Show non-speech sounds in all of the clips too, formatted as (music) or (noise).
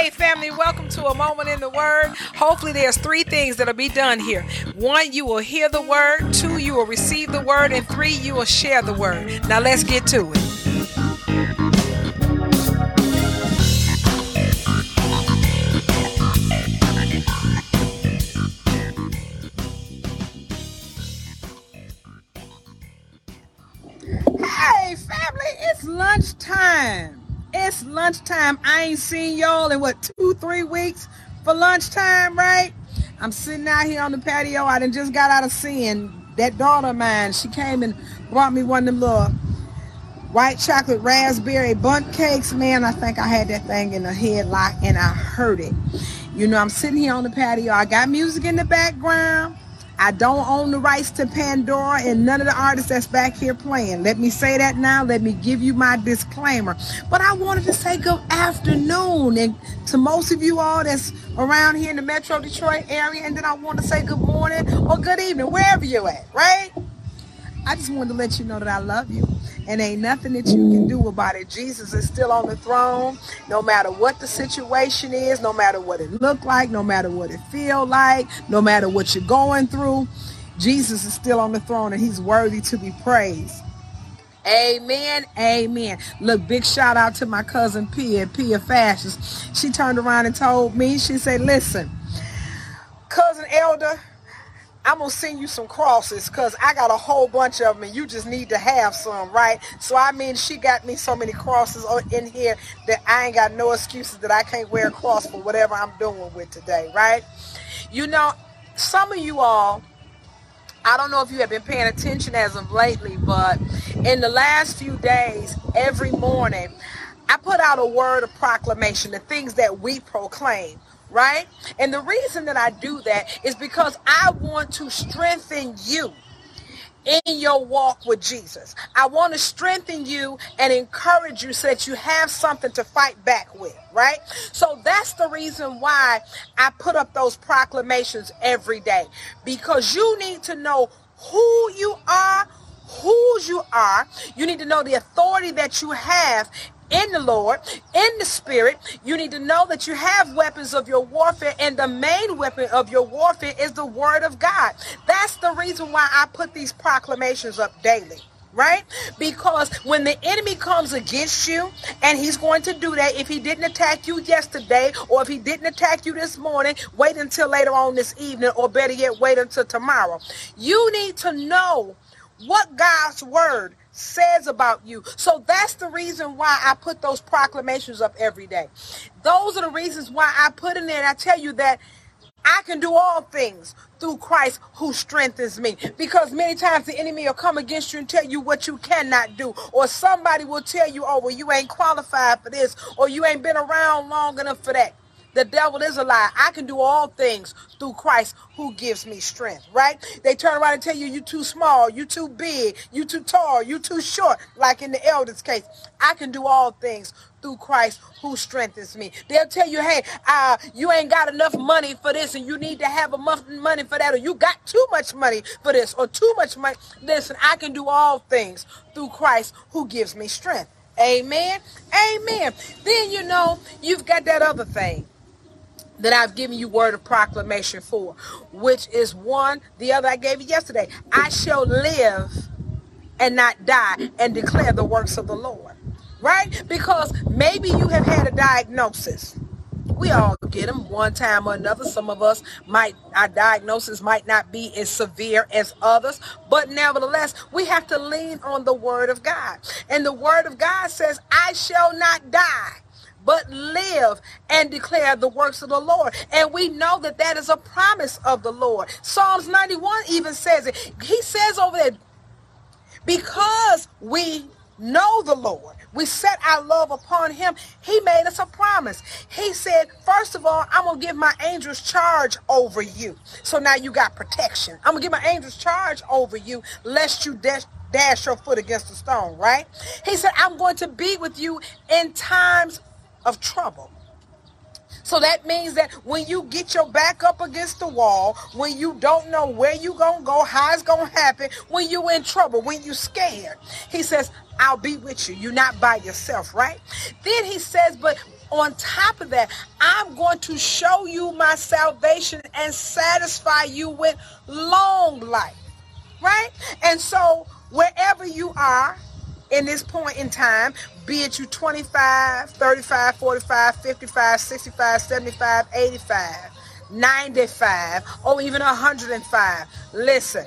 Hey, family, welcome to a moment in the Word. Hopefully, there's three things that'll be done here. One, you will hear the Word. Two, you will receive the Word. And three, you will share the Word. Now, let's get to it. It's lunchtime. I ain't seen y'all in what, two, three weeks for lunchtime, right? I'm sitting out here on the patio. I done just got out of seeing that daughter of mine. She came and brought me one of them little white chocolate raspberry Bundt cakes. Man, I think I had that thing in the headlock and I heard it. You know, I'm sitting here on the patio. I got music in the background. I don't own the rights to Pandora and none of the artists that's back here playing. Let me say that now. Let me give you my disclaimer. But I wanted to say good afternoon and to most of you all that's around here in the Metro Detroit area. And then I want to say good morning or good evening, wherever you're at, right? I just wanted to let you know that I love you. And ain't nothing that you can do about it. Jesus is still on the throne, no matter what the situation is, no matter what it look like, no matter what it feel like, no matter what you're going through. Jesus is still on the throne and he's worthy to be praised. Amen. Amen. Look, big shout out to my cousin Pia, Pia Fashions. She turned around and told me, she said, listen, cousin Elder, I'm gonna send you some crosses because I got a whole bunch of them and you just need to have some, right? So I mean, she got me so many crosses in here that I ain't got no excuses that I can't wear a cross for whatever I'm doing with today, right? You know, some of you all, I don't know if you have been paying attention as of lately, but in the last few days, every morning, I put out a word of proclamation, the things that we proclaim right? And the reason that I do that is because I want to strengthen you in your walk with Jesus. I want to strengthen you and encourage you so that you have something to fight back with, right? So that's the reason why I put up those proclamations every day because you need to know who you are, whose you are. You need to know the authority that you have in the Lord, in the Spirit. You need to know that you have weapons of your warfare, and the main weapon of your warfare is the Word of God. That's the reason why I put these proclamations up daily. Right? Because when the enemy comes against you, and he's going to do that if he didn't attack you yesterday, or if he didn't attack you this morning, wait until later on this evening, or better yet, wait until tomorrow. You need to know what God's word says about you. So that's the reason why I put those proclamations up every day. Those are the reasons why I put in there and I tell you that I can do all things through Christ who strengthens me. Because many times the enemy will come against you and tell you what you cannot do. Or somebody will tell you, oh, well, you ain't qualified for this. Or you ain't been around long enough for that. The devil is a lie. I can do all things through Christ who gives me strength, right? They turn around and tell you you too small, you too big, you too tall, you too short, like in the elder's case. I can do all things through Christ who strengthens me. They'll tell you, hey, uh, you ain't got enough money for this and you need to have enough money for that or you got too much money for this or too much money. Listen, I can do all things through Christ who gives me strength. Amen. Amen. Then you know you've got that other thing that I've given you word of proclamation for, which is one, the other I gave you yesterday. I shall live and not die and declare the works of the Lord. Right? Because maybe you have had a diagnosis. We all get them one time or another. Some of us might, our diagnosis might not be as severe as others, but nevertheless, we have to lean on the word of God. And the word of God says, I shall not die but live and declare the works of the Lord. And we know that that is a promise of the Lord. Psalms 91 even says it. He says over there, because we know the Lord, we set our love upon him. He made us a promise. He said, first of all, I'm going to give my angels charge over you. So now you got protection. I'm going to give my angels charge over you lest you dash dash your foot against a stone, right? He said, I'm going to be with you in times of trouble. So that means that when you get your back up against the wall, when you don't know where you're gonna go, how it's gonna happen, when you're in trouble, when you're scared, he says, I'll be with you. You're not by yourself, right? Then he says, but on top of that, I'm going to show you my salvation and satisfy you with long life. Right? And so wherever you are in this point in time, be it you 25, 35, 45, 55, 65, 75, 85, 95, or even 105. Listen,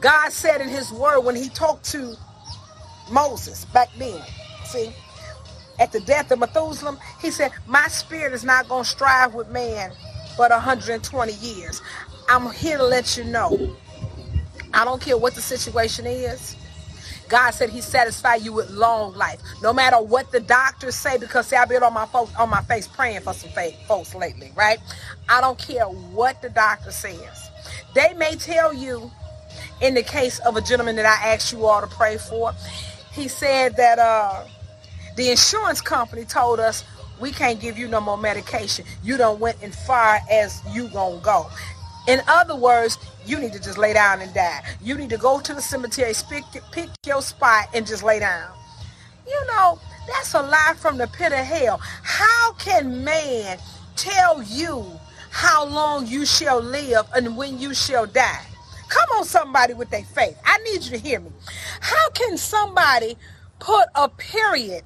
God said in his word when he talked to Moses back then, see, at the death of Methuselah, he said, my spirit is not going to strive with man but 120 years. I'm here to let you know. I don't care what the situation is. God said he satisfy you with long life. No matter what the doctors say, because see, I've been on my folks, on my face praying for some folks lately, right? I don't care what the doctor says. They may tell you, in the case of a gentleman that I asked you all to pray for, he said that uh, the insurance company told us we can't give you no more medication. You don't went as far as you gonna go. In other words, you need to just lay down and die. You need to go to the cemetery, pick, pick your spot, and just lay down. You know, that's a lie from the pit of hell. How can man tell you how long you shall live and when you shall die? Come on, somebody with their faith. I need you to hear me. How can somebody put a period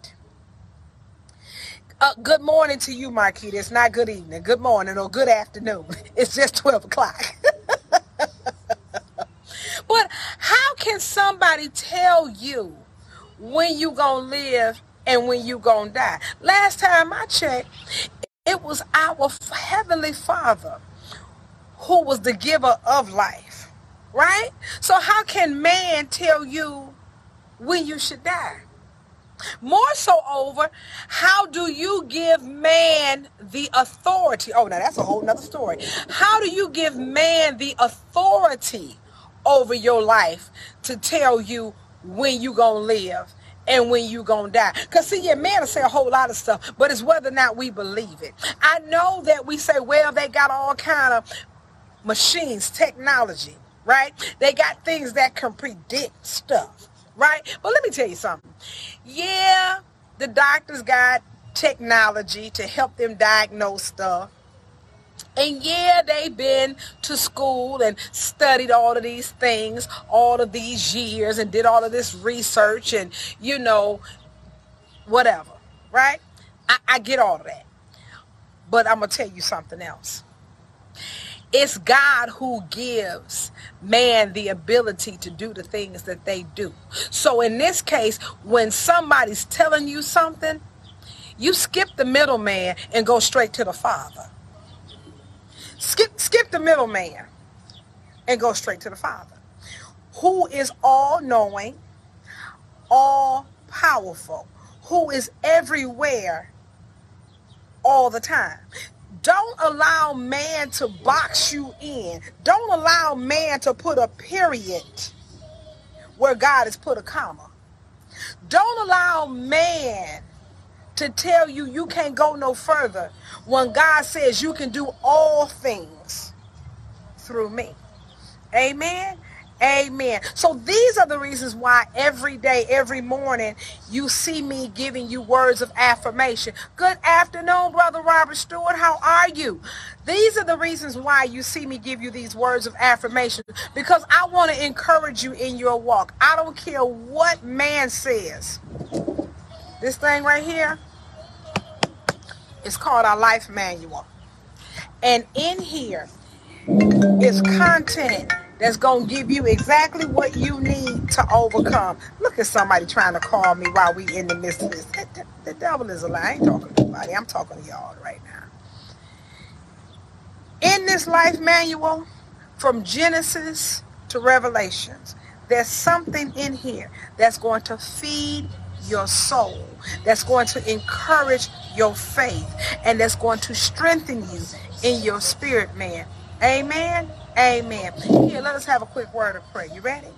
uh, good morning to you, Marquita. It's not good evening, good morning, or good afternoon. (laughs) It's just 12 o'clock. But how can somebody tell you when you to live and when you to die? Last time I checked, it was our Heavenly Father who was the giver of life, right? So how can man tell you when you should die? More so over, how do you give man the authority? Oh, now that's a whole nother story. How do you give man the authority over your life to tell you when you gonna live and when you gonna die. Because see, yeah, man will say a whole lot of stuff, but it's whether or not we believe it. I know that we say, well, they got all kind of machines, technology, right? They got things that can predict stuff right? But let me tell you something. Yeah, the doctors got technology to help them diagnose stuff. And yeah, they've been to school and studied all of these things all of these years and did all of this research and, you know, whatever, right? I, I get all of that. But I'm going to tell you something else. It's God who gives man the ability to do the things that they do. So in this case, when somebody's telling you something, you skip the middleman and go straight to the Father. Skip, skip the middleman and go straight to the Father, who is all knowing, all powerful, who is everywhere all the time. Don't allow man to box you in. Don't allow man to put a period where God has put a comma. Don't allow man to tell you you can't go no further when God says you can do all things through me. Amen. Amen. So these are the reasons why every day, every morning, you see me giving you words of affirmation. Good afternoon, Brother Robert Stewart. How are you? These are the reasons why you see me give you these words of affirmation because I want to encourage you in your walk. I don't care what man says. This thing right here is called our life manual. And in here is content that's going to give you exactly what you need to overcome. Look at somebody trying to call me while we in the midst of this. The devil is a lie. I ain't talking to nobody. I'm talking to y'all right now. In this life manual, from Genesis to Revelations, there's something in here that's going to feed your soul, that's going to encourage your faith, and that's going to strengthen you in your spirit, man. Amen. Amen. Here, let us have a quick word of prayer. You ready?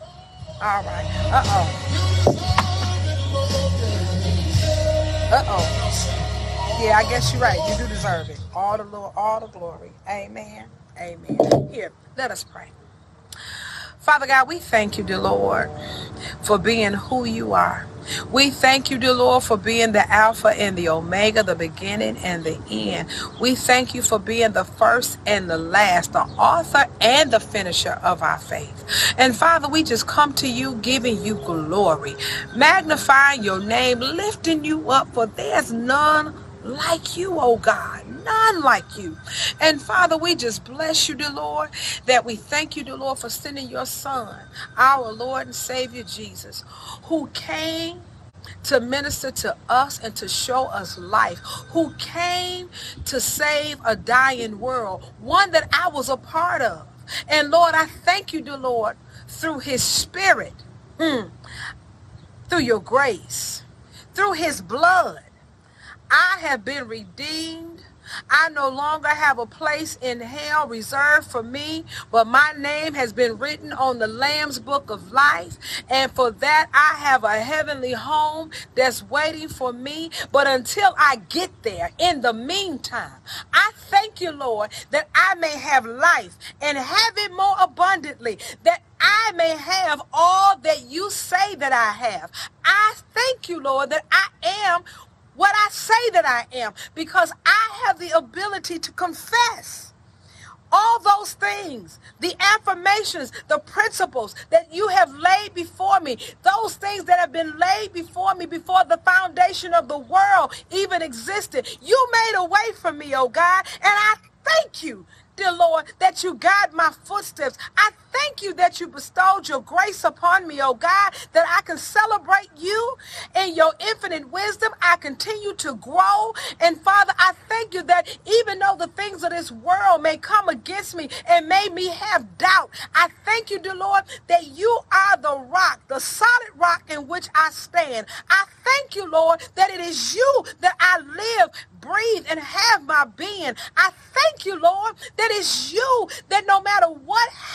All right. Uh-oh. Uh-oh. Yeah, I guess you're right. You do deserve it. All the Lord, all the glory. Amen. Amen. Here, let us pray. Father God, we thank you, dear Lord, for being who you are. We thank you, dear Lord, for being the Alpha and the Omega, the beginning and the end. We thank you for being the first and the last, the author and the finisher of our faith. And Father, we just come to you giving you glory, magnifying your name, lifting you up, for there's none like you, oh God. None like you. And Father, we just bless you, dear Lord, that we thank you, dear Lord, for sending your Son, our Lord and Savior Jesus, who came to minister to us and to show us life, who came to save a dying world, one that I was a part of. And Lord, I thank you, dear Lord, through his spirit, mm, through your grace, through his blood. I have been redeemed I no longer have a place in hell reserved for me, but my name has been written on the Lamb's book of life. And for that, I have a heavenly home that's waiting for me. But until I get there, in the meantime, I thank you, Lord, that I may have life and have it more abundantly, that I may have all that you say that I have. I thank you, Lord, that I am what I say that I am because I have the ability to confess all those things, the affirmations, the principles that you have laid before me, those things that have been laid before me before the foundation of the world even existed. You made a way for me, oh God, and I thank you dear Lord, that you guide my footsteps. I thank you that you bestowed your grace upon me, oh God, that I can celebrate you in your infinite wisdom. I continue to grow. And Father, I thank you that even though the things of this world may come against me and made me have doubt, I thank you, dear Lord, that you are the rock, the solid rock in which I stand. I thank you, Lord, that it is you that I live, breathe, and have my being. I thank you, Lord, that it's you that no matter what happens,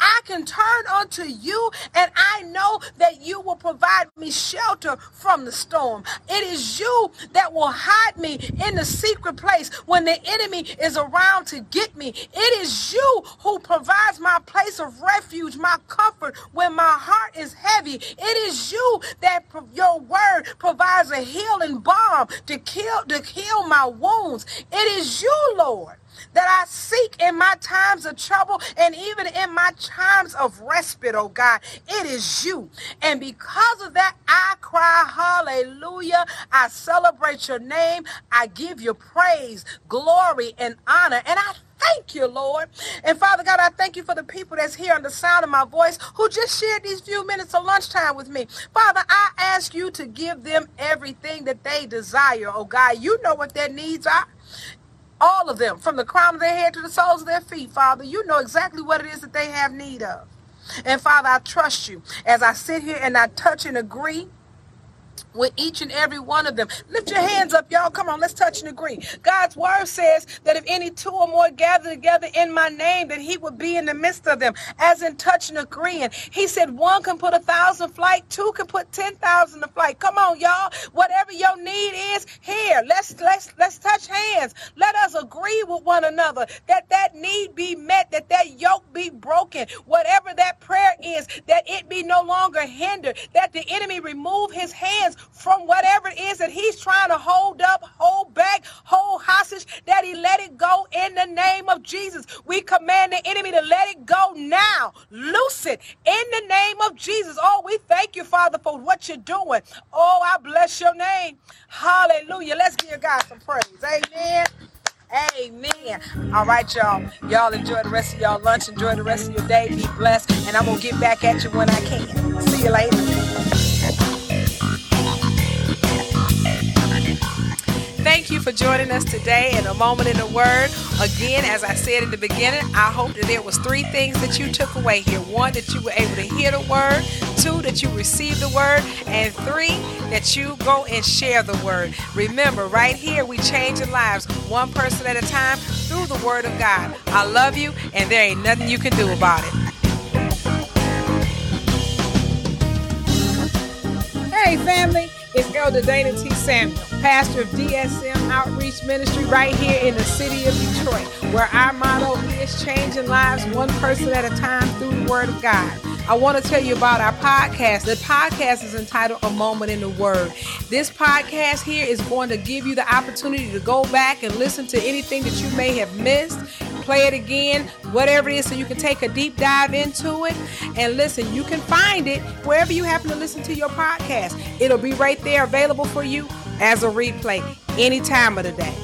I can turn unto you and I know that you will provide me shelter from the storm. It is you that will hide me in the secret place when the enemy is around to get me. It is you who provides my place of refuge, my comfort when my heart is heavy. It is you that your word provides a healing balm to kill to heal my wounds. It is you, Lord, that I seek in my times of trouble and even in my times of respite, oh God. It is you. And because of that, I cry hallelujah. I celebrate your name. I give you praise, glory, and honor. And I thank you, Lord. And Father God, I thank you for the people that's here on the sound of my voice who just shared these few minutes of lunchtime with me. Father, I ask you to give them everything that they desire, oh God. You know what their needs are. All of them, from the crown of their head to the soles of their feet, Father. You know exactly what it is that they have need of. And Father, I trust you as I sit here and I touch and agree with each and every one of them. Lift your hands up, y'all. Come on, let's touch and agree. God's word says that if any two or more gather together in my name, that he would be in the midst of them, as in touch and agreeing. He said one can put a thousand flight, two can put ten thousand to flight. Come on, y'all. Whatever your need is, here. Let's let's let's touch hands. Let us agree with one another that that need be met, that that yoke be broken. Whatever that prayer is, that it be no longer hindered, that the enemy remove his hands from whatever it is that he's trying to hold up, hold back, hold hostage, that he let it go in the name of Jesus. We command the enemy to let it go now. Loose it in the name of Jesus. Oh, we thank you, Father, for what you're doing. Oh, I bless your name. Hallelujah. Let's give God some praise. Amen. Amen. All right, y'all. Y'all enjoy the rest of y'all lunch. Enjoy the rest of your day. Be blessed. And I'm going to get back at you when I can. See you later. Thank you for joining us today in a moment in the Word. Again, as I said in the beginning, I hope that there was three things that you took away here. One, that you were able to hear the Word. Two, that you received the Word. And three, that you go and share the Word. Remember, right here, we changing lives one person at a time through the Word of God. I love you, and there ain't nothing you can do about it. Hey, family, it's Elder Dana T. Samuel pastor of DSM Outreach Ministry right here in the city of Detroit, where our motto is changing lives one person at a time through the Word of God. I want to tell you about our podcast. The podcast is entitled A Moment in the Word. This podcast here is going to give you the opportunity to go back and listen to anything that you may have missed, play it again, whatever it is, so you can take a deep dive into it. And listen, you can find it wherever you happen to listen to your podcast. It'll be right there available for you as a replay any time of the day.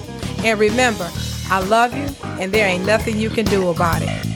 And remember, I love you, and there ain't nothing you can do about it.